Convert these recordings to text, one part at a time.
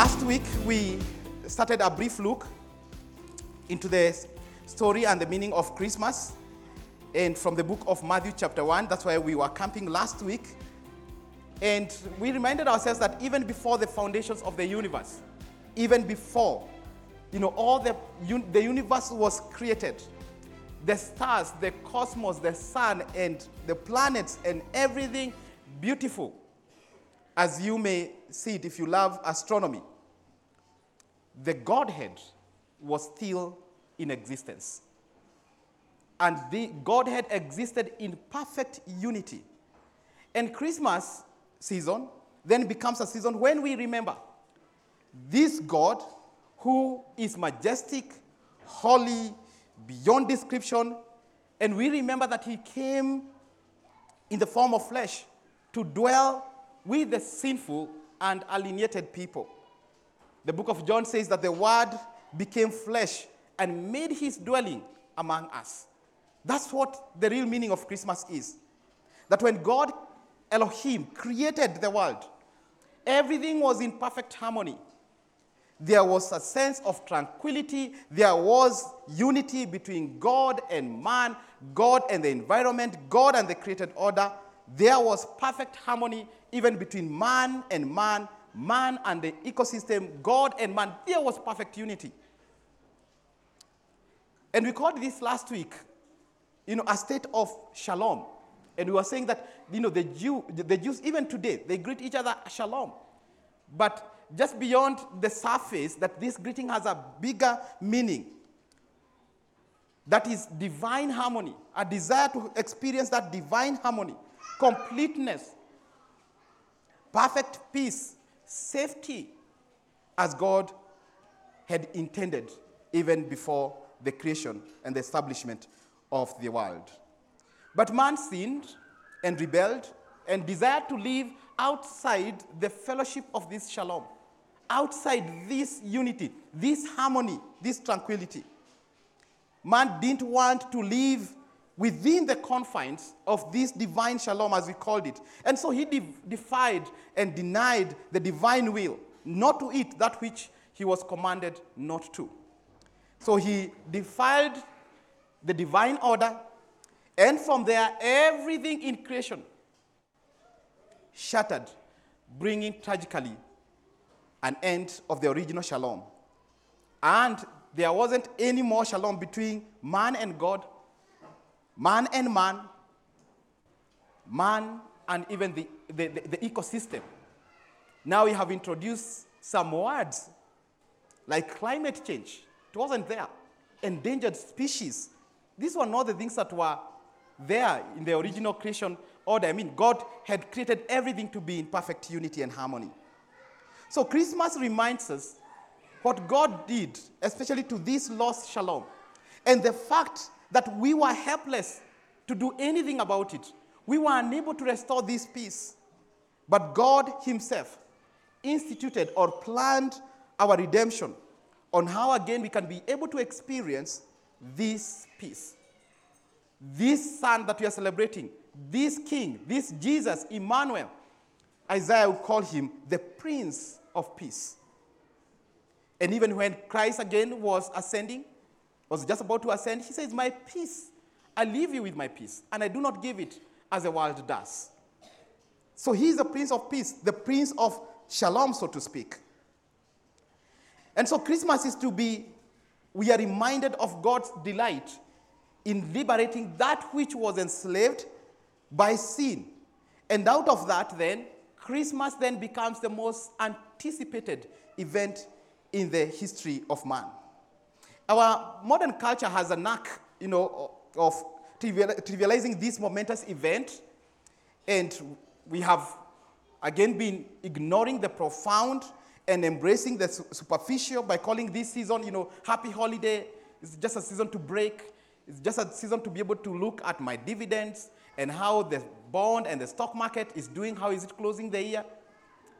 Last week, we started a brief look into the story and the meaning of Christmas. And from the book of Matthew, chapter 1, that's why we were camping last week. And we reminded ourselves that even before the foundations of the universe, even before, you know, all the, the universe was created, the stars, the cosmos, the sun, and the planets, and everything beautiful, as you may see it if you love astronomy, the Godhead was still in existence. And the Godhead existed in perfect unity. And Christmas season then becomes a season when we remember this God who is majestic, holy, beyond description, and we remember that he came in the form of flesh to dwell with the sinful and alienated people. The book of John says that the Word became flesh and made his dwelling among us. That's what the real meaning of Christmas is. That when God, Elohim, created the world, everything was in perfect harmony. There was a sense of tranquility. There was unity between God and man, God and the environment, God and the created order. There was perfect harmony even between man and man, man and the ecosystem, God and man. There was perfect unity. And we called this last week, you know, a state of shalom. And we were saying that, you know, the, Jew, the Jews, even today, they greet each other shalom. But just beyond the surface, that this greeting has a bigger meaning. That is divine harmony, a desire to experience that divine harmony, completeness, perfect peace, safety, as God had intended even before the creation and the establishment of the world. But man sinned and rebelled and desired to live outside the fellowship of this shalom, outside this unity, this harmony, this tranquility. Man didn't want to live within the confines of this divine shalom, as we called it. And so he de- defied and denied the divine will, not to eat that which he was commanded not to. So he defiled the divine order, and from there, everything in creation shattered, bringing tragically an end of the original shalom. And there wasn't any more shalom between man and God, man and man, man and even the, the, the, the ecosystem. Now we have introduced some words like climate change. It wasn't there. Endangered species. These were not the things that were there in the original creation order. I mean, God had created everything to be in perfect unity and harmony. So Christmas reminds us what God did, especially to this lost shalom, and the fact that we were helpless to do anything about it. We were unable to restore this peace. But God Himself instituted or planned our redemption on how again we can be able to experience this peace. This son that we are celebrating, this king, this Jesus, Emmanuel, Isaiah would call him the Prince of Peace. And even when Christ again was ascending, was just about to ascend, he says, My peace, I leave you with my peace, and I do not give it as the world does. So he is the Prince of Peace, the Prince of Shalom, so to speak. And so Christmas is to be, we are reminded of God's delight in liberating that which was enslaved by sin. And out of that, then, Christmas then becomes the most anticipated event in the history of man. Our modern culture has a knack, you know, of trivializing this momentous event, and we have again been ignoring the profound and embracing the superficial by calling this season, you know, happy holiday. It's just a season to break. It's just a season to be able to look at my dividends and how the bond and the stock market is doing, how is it closing the year.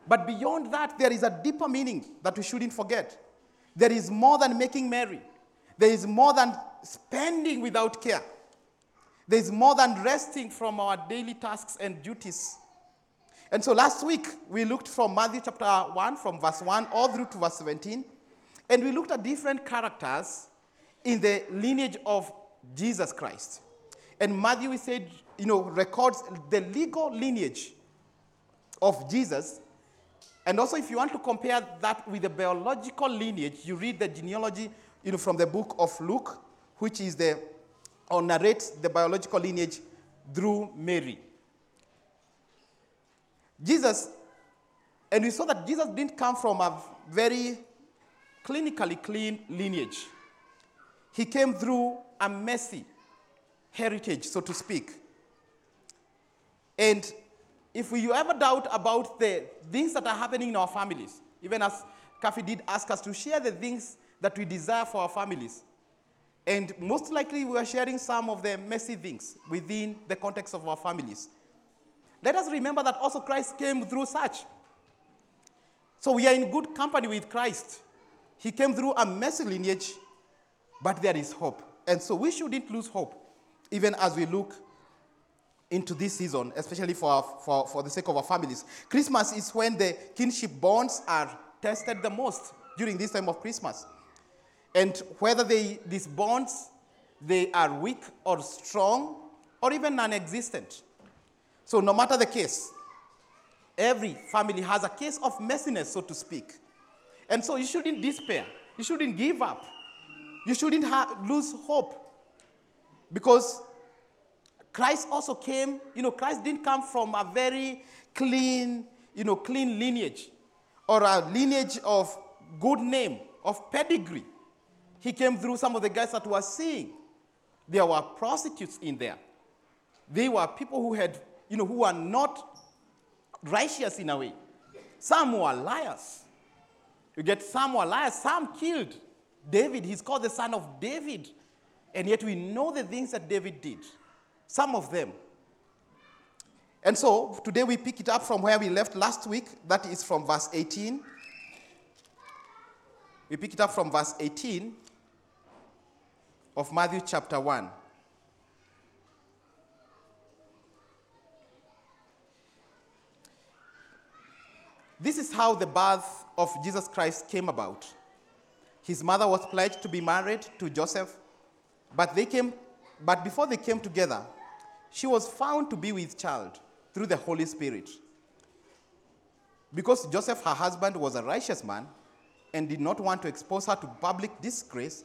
But beyond that, there is a deeper meaning that we shouldn't forget. There is more than making merry. There is more than spending without care. There is more than resting from our daily tasks and duties. And so last week, we looked from Matthew chapter 1, from verse 1 all through to verse 17. And we looked at different characters in the lineage of Jesus Christ. And Matthew, we said, you know, records the legal lineage of Jesus. And also, if you want to compare that with the biological lineage, you read the genealogy you know, from the book of Luke, which is the, or narrates the biological lineage through Mary. Jesus, and we saw that Jesus didn't come from a very clinically clean lineage. He came through a messy heritage, so to speak. And if you ever doubt about the things that are happening in our families, even as Kathy did ask us to share the things that we desire for our families, and most likely we are sharing some of the messy things within the context of our families. Let us remember that also Christ came through such. So we are in good company with Christ. He came through a messy lineage, but there is hope. And so we shouldn't lose hope, even as we look into this season, especially for, our, for, for the sake of our families. Christmas is when the kinship bonds are tested the most during this time of Christmas. And whether they, these bonds, they are weak or strong or even non-existent. So no matter the case, every family has a case of messiness, so to speak. And so you shouldn't despair. You shouldn't give up. You shouldn't ha- lose hope. Because Christ also came, you know, Christ didn't come from a very clean, you know, clean lineage or a lineage of good name, of pedigree. He came through some of the guys that were seeing. There were prostitutes in there. They were people who had, you know, who were not righteous in a way. Some were liars. You get some were liars, some killed. David, he's called the son of David. And yet we know the things that David did. Some of them. And so today we pick it up from where we left last week. That is from verse 18. We pick it up from verse 18 of Matthew chapter 1. This is how the birth of Jesus Christ came about. His mother was pledged to be married to Joseph, but they came but before they came together, she was found to be with child through the Holy Spirit. Because Joseph, her husband, was a righteous man and did not want to expose her to public disgrace,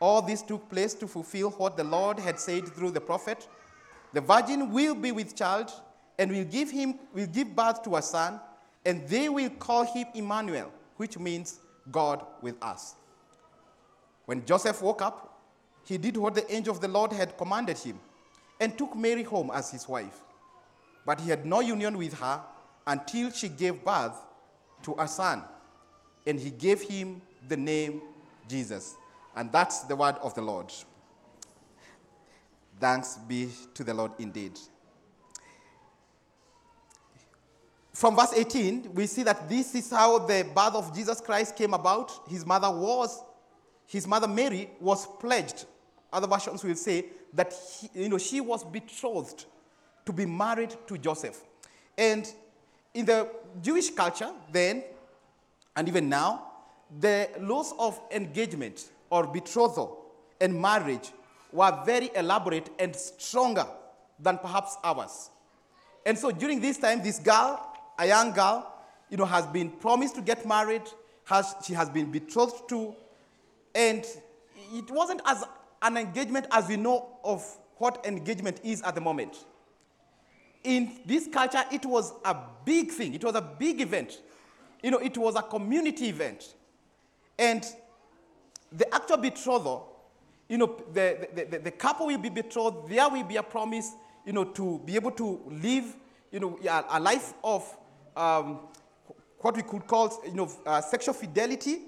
All this took place to fulfill what the Lord had said through the prophet. The virgin will be with child and will give him will give birth to a son, and they will call him Emmanuel, which means God with us. When Joseph woke up, he did what the angel of the Lord had commanded him and took Mary home as his wife. But he had no union with her until she gave birth to a son, and he gave him the name Jesus. And that's the word of the Lord. Thanks be to the Lord indeed. From verse 18, we see that this is how the birth of Jesus Christ came about. His mother was, his mother Mary was pledged. Other versions will say that he, you know, she was betrothed to be married to Joseph. And in the Jewish culture then, and even now, the laws of engagement or betrothal and marriage were very elaborate and stronger than perhaps ours. And so during this time, this girl, a young girl, you know, has been promised to get married, has, she has been betrothed to, and it wasn't as an engagement as we know of what engagement is at the moment. In this culture, it was a big thing. It was a big event. You know, it was a community event. And the actual betrothal, you know, the, the, the, the couple will be betrothed, there will be a promise, you know, to be able to live, you know, a, a life of um, what we could call, you know, uh, sexual fidelity.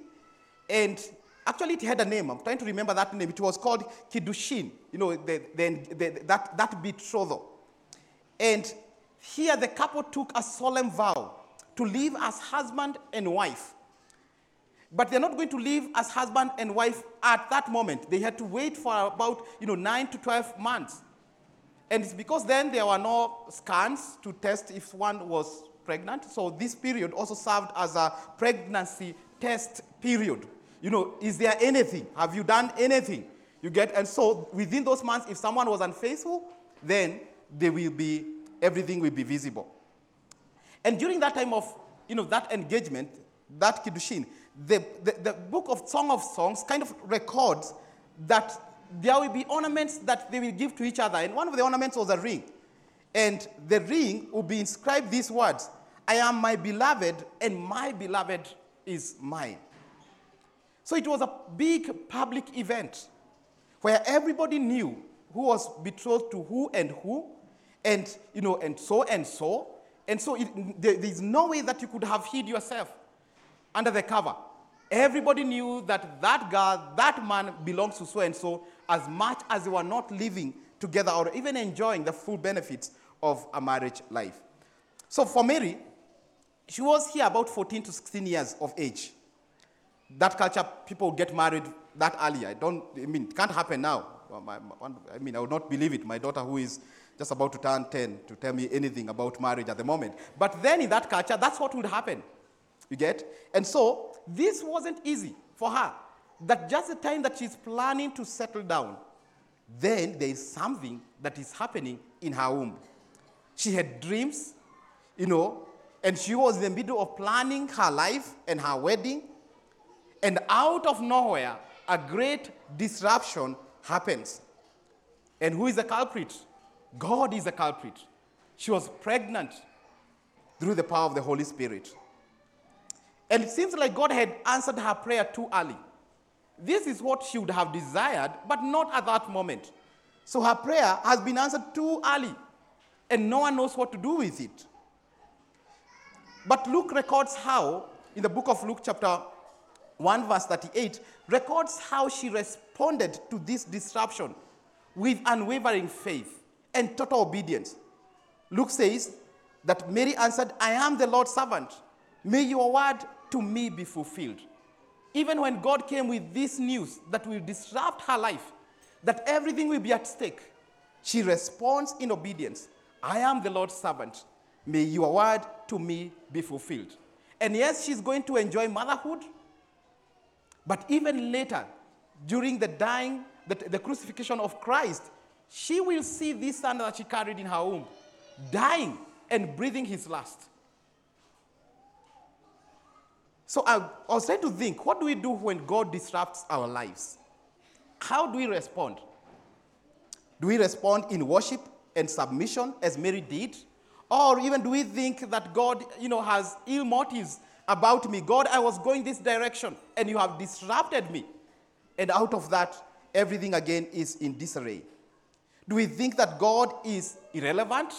And actually, it had a name. I'm trying to remember that name. It was called Kiddushin, you know, the, the, that, that betrothal. And here the couple took a solemn vow to live as husband and wife. But they're not going to live as husband and wife at that moment. They had to wait for about you know, 9 to 12 months. And it's because then there were no scans to test if one was pregnant. So this period also served as a pregnancy test period. You know, is there anything? Have you done anything? You get, and so within those months, if someone was unfaithful, then they will be, everything will be visible. And during that time of, you know, that engagement, that kiddushin, the, the, the book of Song of Songs kind of records that there will be ornaments that they will give to each other. And one of the ornaments was a ring. And the ring will be inscribed these words I am my beloved, and my beloved is mine. So it was a big public event where everybody knew who was betrothed to who and who, and you know, and so and so. And so it, there, there's no way that you could have hid yourself under the cover. Everybody knew that that girl, that man belongs to so and so as much as they were not living together or even enjoying the full benefits of a marriage life. So for Mary, she was here about 14 to 16 years of age. That culture, people get married that early. I don't, I mean, it can't happen now. I mean, I would not believe it. My daughter, who is just about to turn 10, to tell me anything about marriage at the moment. But then in that culture, that's what would happen. You get? And so this wasn't easy for her. That just the time that she's planning to settle down, then there is something that is happening in her womb. She had dreams, you know, and she was in the middle of planning her life and her wedding. And out of nowhere, a great disruption happens. And who is the culprit? God is the culprit. She was pregnant through the power of the Holy Spirit. And it seems like God had answered her prayer too early. This is what she would have desired, but not at that moment. So her prayer has been answered too early, and no one knows what to do with it. But Luke records how, in the book of Luke, chapter 1, verse 38, records how she responded to this disruption with unwavering faith and total obedience. Luke says that Mary answered, I am the Lord's servant. May your word to me be fulfilled. Even when God came with this news that will disrupt her life, that everything will be at stake, she responds in obedience I am the Lord's servant. May your word to me be fulfilled. And yes, she's going to enjoy motherhood, but even later, during the dying, the, the crucifixion of Christ, she will see this son that she carried in her womb dying and breathing his last. So I, I was trying to think what do we do when God disrupts our lives? How do we respond? Do we respond in worship and submission as Mary did? Or even do we think that God, you know, has ill motives about me? God, I was going this direction and you have disrupted me. And out of that, everything again is in disarray. Do we think that God is irrelevant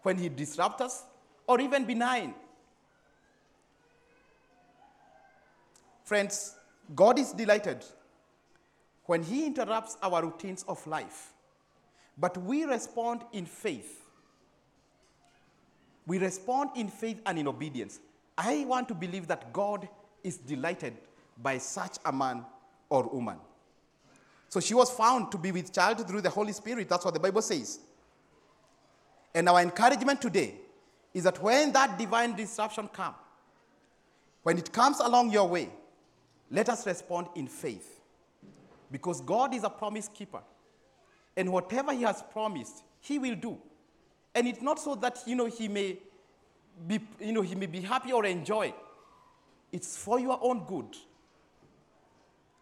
when he disrupts us or even benign? Friends, God is delighted when He interrupts our routines of life, but we respond in faith. We respond in faith and in obedience. I want to believe that God is delighted by such a man or woman. So she was found to be with child through the Holy Spirit. That's what the Bible says. And our encouragement today is that when that divine disruption comes, when it comes along your way, let us respond in faith. Because God is a promise keeper. And whatever He has promised, He will do. And it's not so that you know He may be, you know, He may be happy or enjoy. It's for your own good.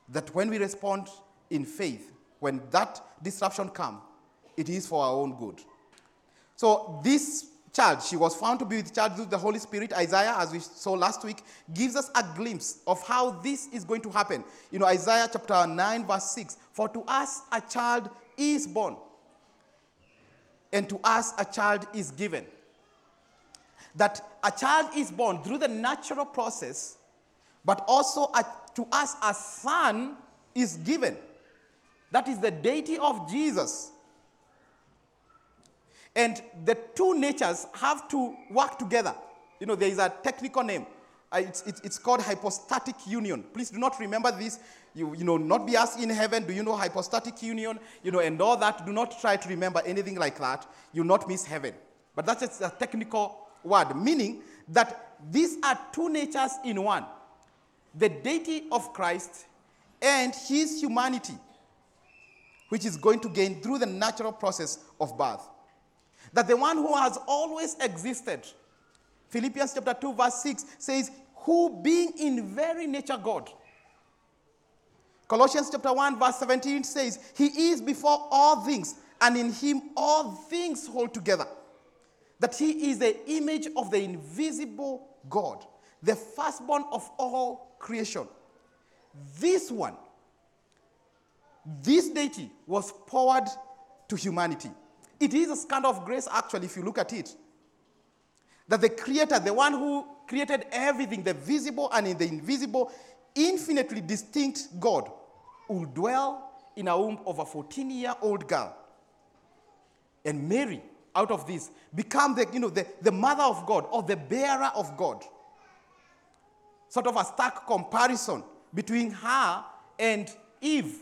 That when we respond in faith, when that disruption comes, it is for our own good. So this child. She was found to be with child through the Holy Spirit. Isaiah, as we saw last week, gives us a glimpse of how this is going to happen. You know, Isaiah chapter 9, verse 6 For to us a child is born, and to us a child is given. that a child is born through the natural process, but also a, to us a son is given. That is the deity of Jesus. And the two natures have to work together. You know, there is a technical name. Uh, it's, it's, it's, called hypostatic union. Please do not remember this. You, you know, not be asked in heaven, do you know hypostatic union? You know, and all that. Do not try to remember anything like that. You'll not miss heaven. But that's just a technical word, meaning that these are two natures in one the deity of Christ and his humanity, which is going to gain through the natural process of birth. That the one who has always existed, Philippians chapter 2, verse 6 says, Who being in very nature God. Colossians chapter 1, verse 17 says, He is before all things, and in him all things hold together that he is the image of the invisible God, the firstborn of all creation. This one, this deity was poured to humanity. It is a scandal of grace, actually, if you look at it. That the Creator, the one who created everything, the visible and in the invisible, infinitely distinct God, will dwell in a womb of a 14 year old girl. And Mary, out of this, become the, you know, the, the mother of God or the bearer of God. Sort of a stark comparison between her and Eve,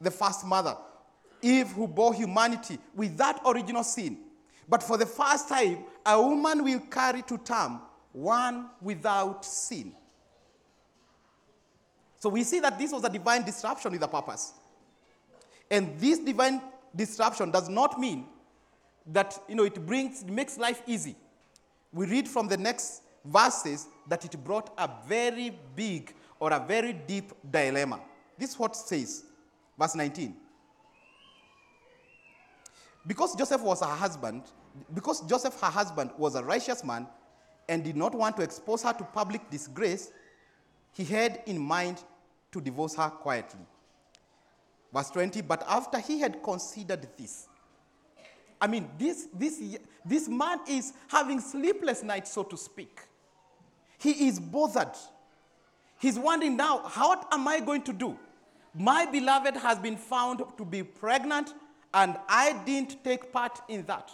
the first mother. Eve, who bore humanity with that original sin. But for the first time, a woman will carry to term one without sin. So we see that this was a divine disruption with a purpose. And this divine disruption does not mean that you know it brings it makes life easy. We read from the next verses that it brought a very big or a very deep dilemma. This is what says, verse 19. Because Joseph was her husband, because Joseph, her husband, was a righteous man and did not want to expose her to public disgrace, he had in mind to divorce her quietly. Verse 20, but after he had considered this, I mean, this, this, this man is having sleepless nights, so to speak. He is bothered. He's wondering now, what am I going to do? My beloved has been found to be pregnant, and I didn't take part in that.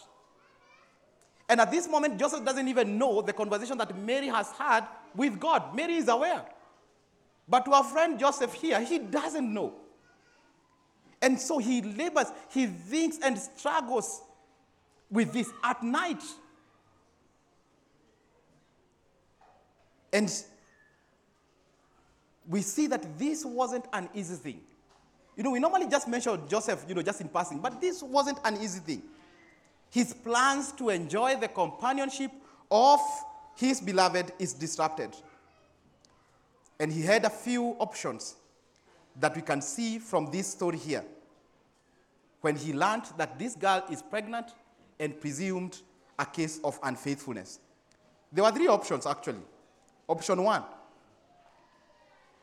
And at this moment, Joseph doesn't even know the conversation that Mary has had with God. Mary is aware. But to our friend Joseph here, he doesn't know. And so he labors, he thinks and struggles with this at night. And we see that this wasn't an easy thing. You know, we normally just mention Joseph, you know, just in passing, but this wasn't an easy thing. His plans to enjoy the companionship of his beloved is disrupted. And he had a few options that we can see from this story here. When he learned that this girl is pregnant, and presumed a case of unfaithfulness. There were three options actually. Option one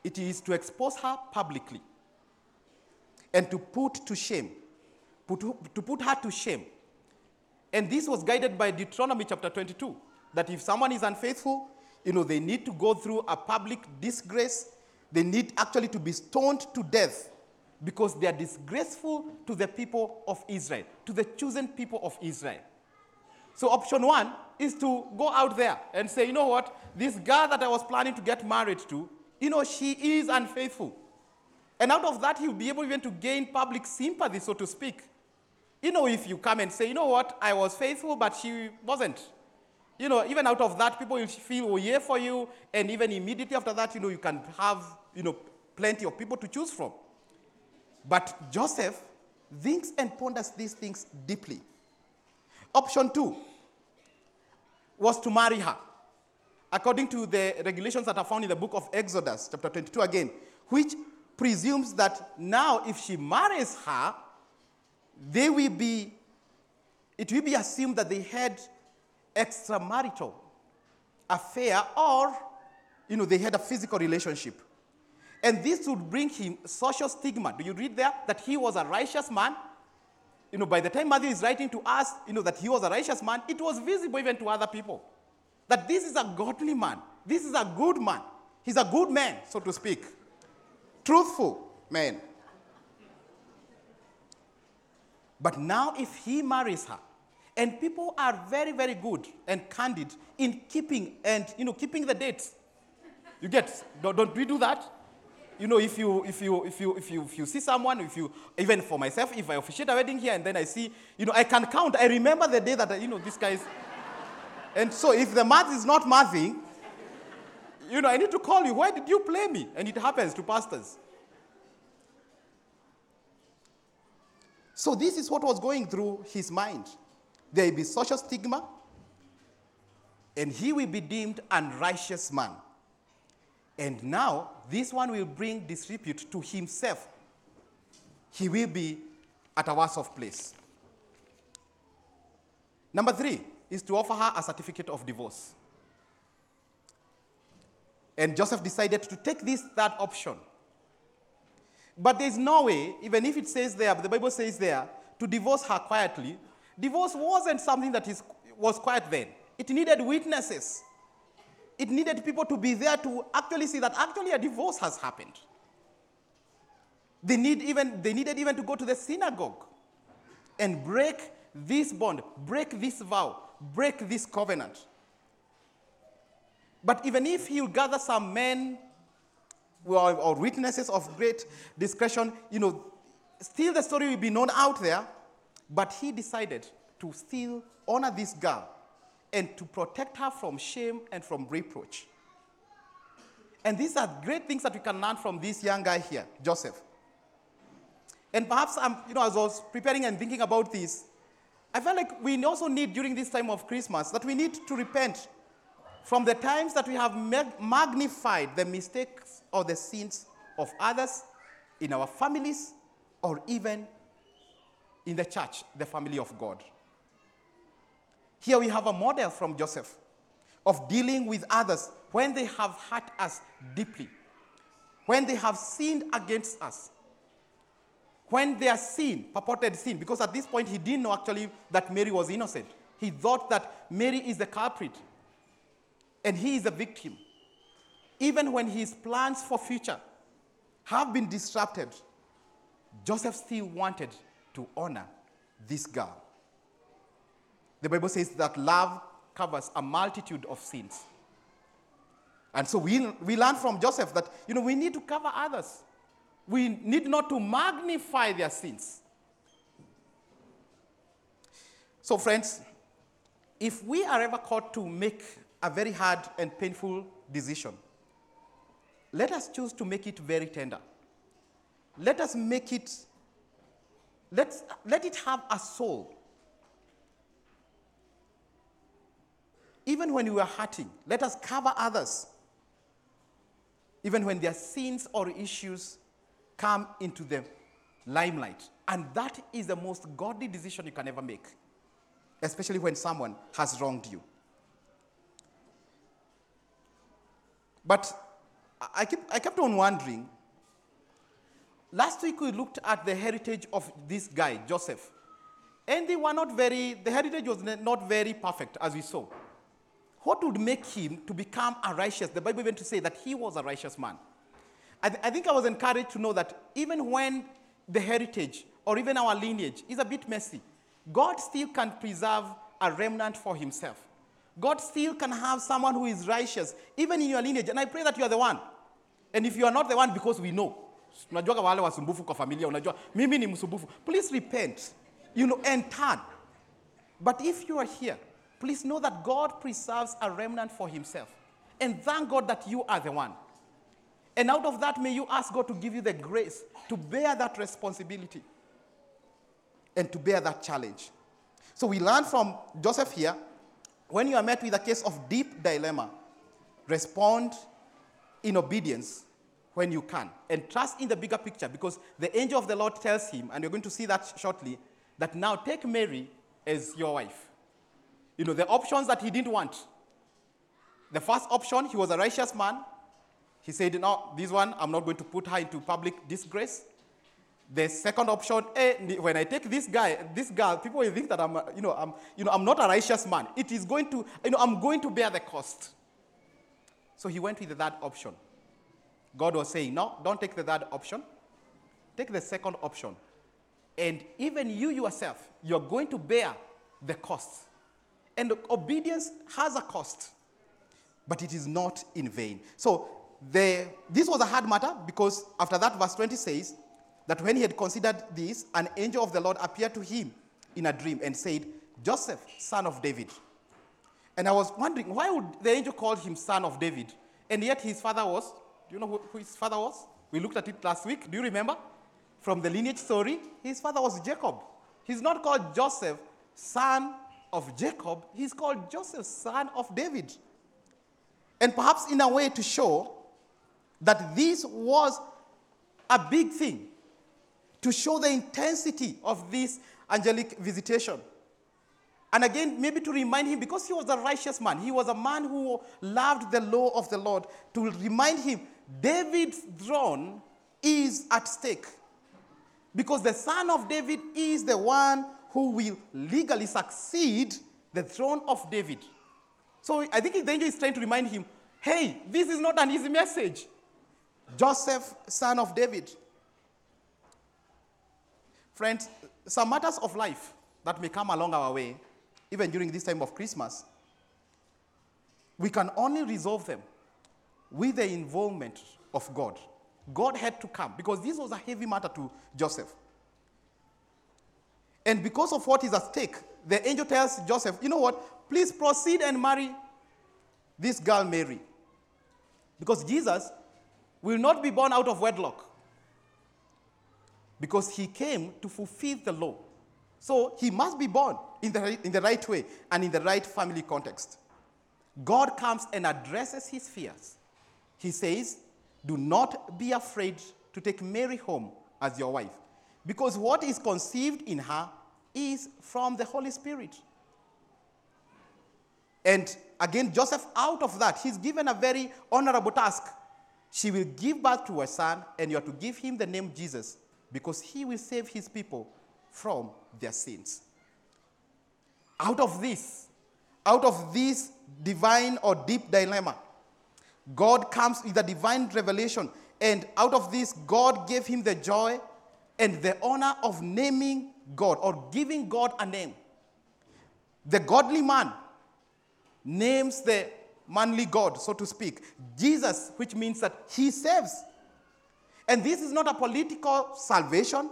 it is to expose her publicly and to put to shame, put, to put her to shame. And this was guided by Deuteronomy chapter 22 that if someone is unfaithful, you know, they need to go through a public disgrace. They need actually to be stoned to death because they are disgraceful to the people of Israel, to the chosen people of Israel. So, option one is to go out there and say, you know what, this girl that I was planning to get married to, you know, she is unfaithful. And out of that, he'll be able even to gain public sympathy, so to speak. You know, if you come and say, you know what, I was faithful, but she wasn't. You know, even out of that, people will feel oh yeah for you, and even immediately after that, you know, you can have, you know, plenty of people to choose from. But Joseph thinks and ponders these things deeply. Option two was to marry her, according to the regulations that are found in the book of Exodus, chapter 22 again, which presumes that now if she marries her, they will be, it will be assumed that they had extramarital affair or, you know, they had a physical relationship. And this would bring him social stigma. Do you read there that he was a righteous man? You know, by the time Matthew is writing to us, you know, that he was a righteous man, it was visible even to other people. that this is a godly man. This is a good man. He's a good man, so to speak. Truthful man. But now, if he marries her, and people are very, very good and candid in keeping and you know keeping the dates. You get? Don't, don't we do that? You know, if you if you if you if you if you see someone, if you even for myself, if I officiate a wedding here and then I see, you know, I can count. I remember the day that I, you know this guy's. And so if the math is not mathing, you know, I need to call you. Why did you play me? And it happens to pastors. So this is what was going through his mind. There will be social stigma, and he will be deemed an unrighteous man. And now, this one will bring disrepute to himself. He will be at a worse of place. Number three is to offer her a certificate of divorce. And Joseph decided to take this third option but there's no way, even if it says there, the Bible says there, to divorce her quietly. Divorce wasn't something that is, was quiet then. It needed witnesses. It needed people to be there to actually see that actually a divorce has happened. They, need even, they needed even to go to the synagogue and break this bond, break this vow, break this covenant. But even if he will gather some men or, or witnesses of great discretion, you know, still the story will be known out there, but he decided to still honor this girl and to protect her from shame and from reproach. And these are great things that we can learn from this young guy here, Joseph. And perhaps, I'm, you know, as I was preparing and thinking about this, I felt like we also need during this time of Christmas that we need to repent from the times that we have magnified the mistakes or the sins of others in our families or even in the church, the family of God. Here we have a model from Joseph of dealing with others when they have hurt us deeply, when they have sinned against us, when their sin, purported sin, because at this point he didn't know actually that Mary was innocent. He thought that Mary is the culprit and he is a victim. Even when his plans for future have been disrupted, Joseph still wanted to honor this girl. The Bible says that love covers a multitude of sins. And so we, we learn from Joseph that, you know, we need to cover others. We need not to magnify their sins. So, friends, if we are ever called to make a very hard and painful decision. Let us choose to make it very tender. Let us make it, let let it have a soul. Even when we are hurting, let us cover others. Even when their sins or issues come into the limelight. And that is the most godly decision you can ever make, especially when someone has wronged you. But I kept, I kept on wondering. Last week we looked at the heritage of this guy, Joseph. And they were not very, the heritage was not very perfect, as we saw. What would make him to become a righteous? The Bible went to say that he was a righteous man. I, th- I think I was encouraged to know that even when the heritage or even our lineage is a bit messy, God still can preserve a remnant for himself. God still can have someone who is righteous, even in your lineage. And I pray that you are the one. And if you are not the one, because we know. Wale wasumbufu kwa familia, mimi ni. Please repent, you know, and turn. But if you are here, please know that God preserves a remnant for himself. And thank God that you are the one. And out of that, may you ask God to give you the grace to bear that responsibility and to bear that challenge. So we learn from Joseph here when you are met with a case of deep dilemma, respond in obedience when you can and trust in the bigger picture because the angel of the Lord tells him, and you're going to see that shortly, that now take Mary as your wife. You know, the options that he didn't want. The first option, he was a righteous man. He said, No, this one, I'm not going to put her into public disgrace. The second option, eh, when I take this guy, this girl, people will think that I'm, you know, I'm, you know, I'm not a righteous man. It is going to, you know, I'm going to bear the cost. So he went with that option. God was saying, no, don't take the third option. Take the second option. And even you yourself, you're going to bear the cost. And obedience has a cost, but it is not in vain. So the, this was a hard matter because after that, verse 20 says, that when he had considered this, an angel of the Lord appeared to him in a dream and said, Joseph, son of David. And I was wondering, why would the angel call him son of David? And yet his father was, do you know who, who his father was? We looked at it last week. Do you remember? From the lineage story, his father was Jacob. He's not called Joseph, son of Jacob. He's called Joseph, son of David. And perhaps in a way to show that this was a big thing to show the intensity of this angelic visitation. And again, maybe to remind him, because he was a righteous man, he was a man who loved the law of the Lord, to remind him David's throne is at stake. Because the son of David is the one who will legally succeed the throne of David. So I think the angel is trying to remind him hey, this is not an easy message. Joseph, son of David, Friends, some matters of life that may come along our way, even during this time of Christmas, we can only resolve them with the involvement of God. God had to come because this was a heavy matter to Joseph. And because of what is at stake, the angel tells Joseph, you know what? Please proceed and marry this girl, Mary. Because Jesus will not be born out of wedlock because he came to fulfill the law. So he must be born in the, in the right way and in the right family context. God comes and addresses his fears. He says, Do not be afraid to take Mary home as your wife, because what is conceived in her is from the Holy Spirit. And again, Joseph, out of that, he's given a very honorable task. She will give birth to a son, and you are to give him the name Jesus because he will save his people from their sins. Out of this, out of this divine or deep dilemma, God comes with a divine revelation. And out of this, God gave him the joy and the honor of naming God or giving God a name. The godly man names the manly God, so to speak. Jesus, which means that he saves. And this is not a political salvation.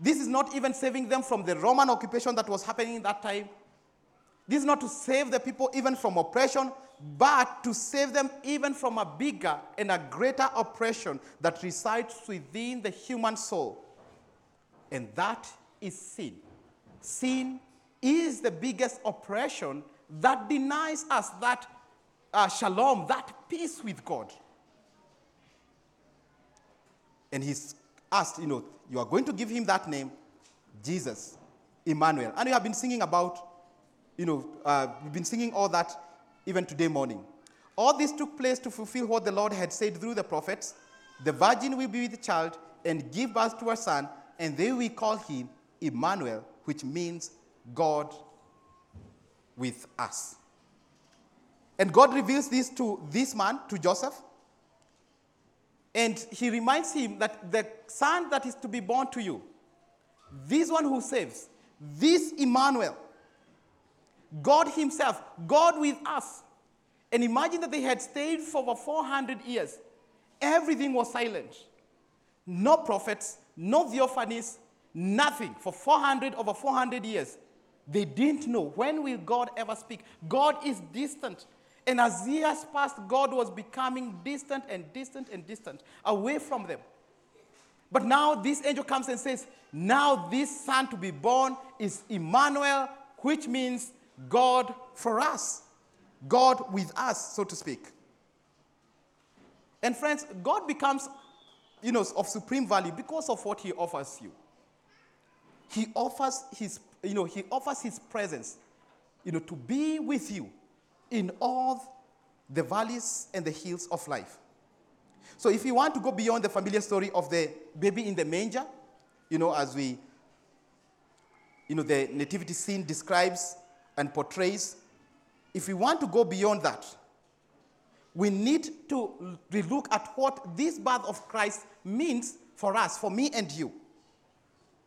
This is not even saving them from the Roman occupation that was happening in that time. This is not to save the people even from oppression, but to save them even from a bigger and a greater oppression that resides within the human soul. And that is sin. Sin is the biggest oppression that denies us that uh, shalom, that peace with God. And he's asked, you know, you are going to give him that name, Jesus, Emmanuel. And we have been singing about, you know, uh, we've been singing all that even today morning. All this took place to fulfill what the Lord had said through the prophets. The virgin will be with the child and give birth to a son, and they will call him Emmanuel, which means God with us. And God reveals this to this man, to Joseph, and he reminds him that the son that is to be born to you, this one who saves, this Emmanuel, God Himself, God with us. And imagine that they had stayed for over 400 years. Everything was silent. No prophets, no theophanies, nothing. For 400, over 400 years. They didn't know when will God ever speak. God is distant. And as years passed, God was becoming distant and distant and distant away from them. But now this angel comes and says, Now this son to be born is Emmanuel, which means God for us, God with us, so to speak. And friends, God becomes, you know, of supreme value because of what he offers you. He offers his, you know, he offers his presence, you know, to be with you in all the valleys and the hills of life. So, if you want to go beyond the familiar story of the baby in the manger, you know, as we, you know, the nativity scene describes and portrays, if we want to go beyond that, we need to relook at what this birth of Christ means for us, for me and you.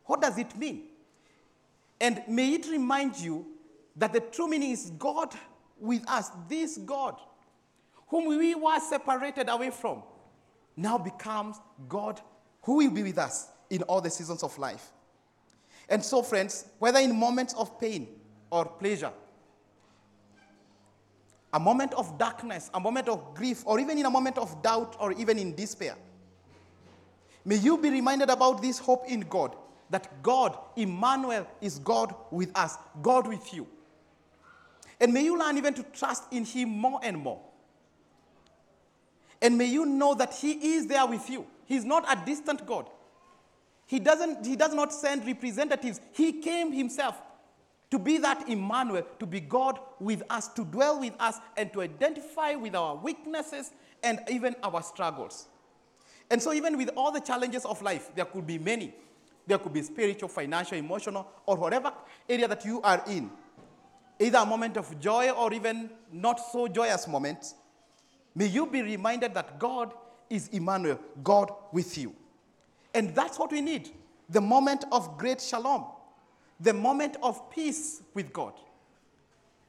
What does it mean? And may it remind you that the true meaning is God with us, this God, whom we were separated away from, now becomes God who will be with us in all the seasons of life. And so, friends, whether in moments of pain or pleasure, a moment of darkness, a moment of grief, or even in a moment of doubt or even in despair, may you be reminded about this hope in God that God, Emmanuel, is God with us, God with you. And may you learn even to trust in Him more and more. And may you know that He is there with you. He's not a distant God. He, doesn't, he does not send representatives. He came Himself to be that Emmanuel, to be God with us, to dwell with us, and to identify with our weaknesses and even our struggles. And so, even with all the challenges of life, there could be many. There could be spiritual, financial, emotional, or whatever area that you are in. Either a moment of joy or even not so joyous moments. May you be reminded that God is Emmanuel, God with you. And that's what we need the moment of great shalom, the moment of peace with God,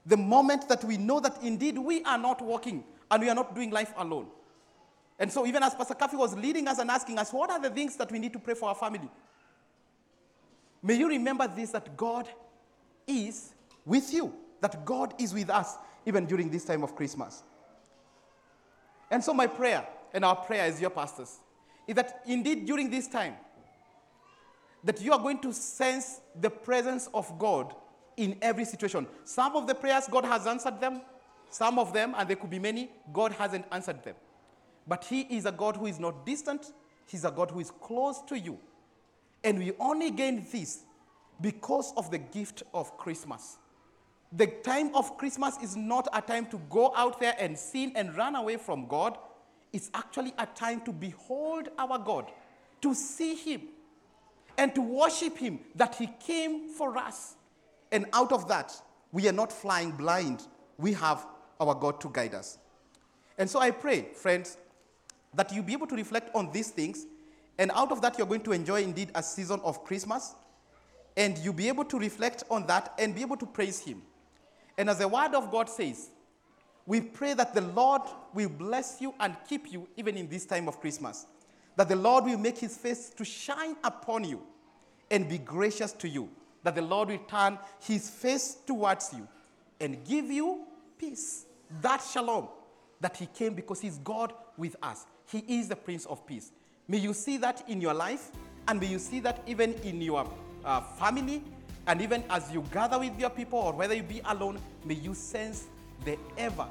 the moment that we know that indeed we are not walking and we are not doing life alone. And so, even as Pastor Kafi was leading us and asking us, what are the things that we need to pray for our family? May you remember this that God is with you, that God is with us even during this time of Christmas. And so, my prayer and our prayer as your pastors is that indeed during this time, that you are going to sense the presence of God in every situation. Some of the prayers, God has answered them. Some of them, and there could be many, God hasn't answered them. But He is a God who is not distant, He's a God who is close to you. And we only gain this because of the gift of Christmas. The time of Christmas is not a time to go out there and sin and run away from God. It's actually a time to behold our God, to see Him, and to worship Him that He came for us. And out of that, we are not flying blind. We have our God to guide us. And so I pray, friends, that you be able to reflect on these things. And out of that, you're going to enjoy indeed a season of Christmas. And you'll be able to reflect on that and be able to praise Him. And as the Word of God says, we pray that the Lord will bless you and keep you even in this time of Christmas. That the Lord will make His face to shine upon you and be gracious to you. That the Lord will turn His face towards you and give you peace. That shalom that He came because He's God with us. He is the Prince of Peace. May you see that in your life, and may you see that even in your uh, family, and even as you gather with your people, or whether you be alone, may you sense the ever,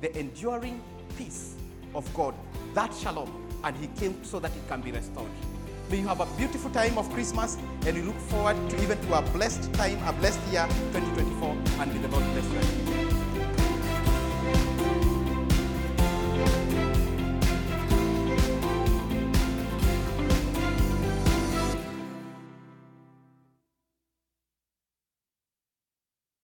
the enduring peace of God, that shalom, and He came so that it can be restored. May you have a beautiful time of Christmas, and we look forward to even to a blessed time, a blessed year, 2024, and may the Lord bless you.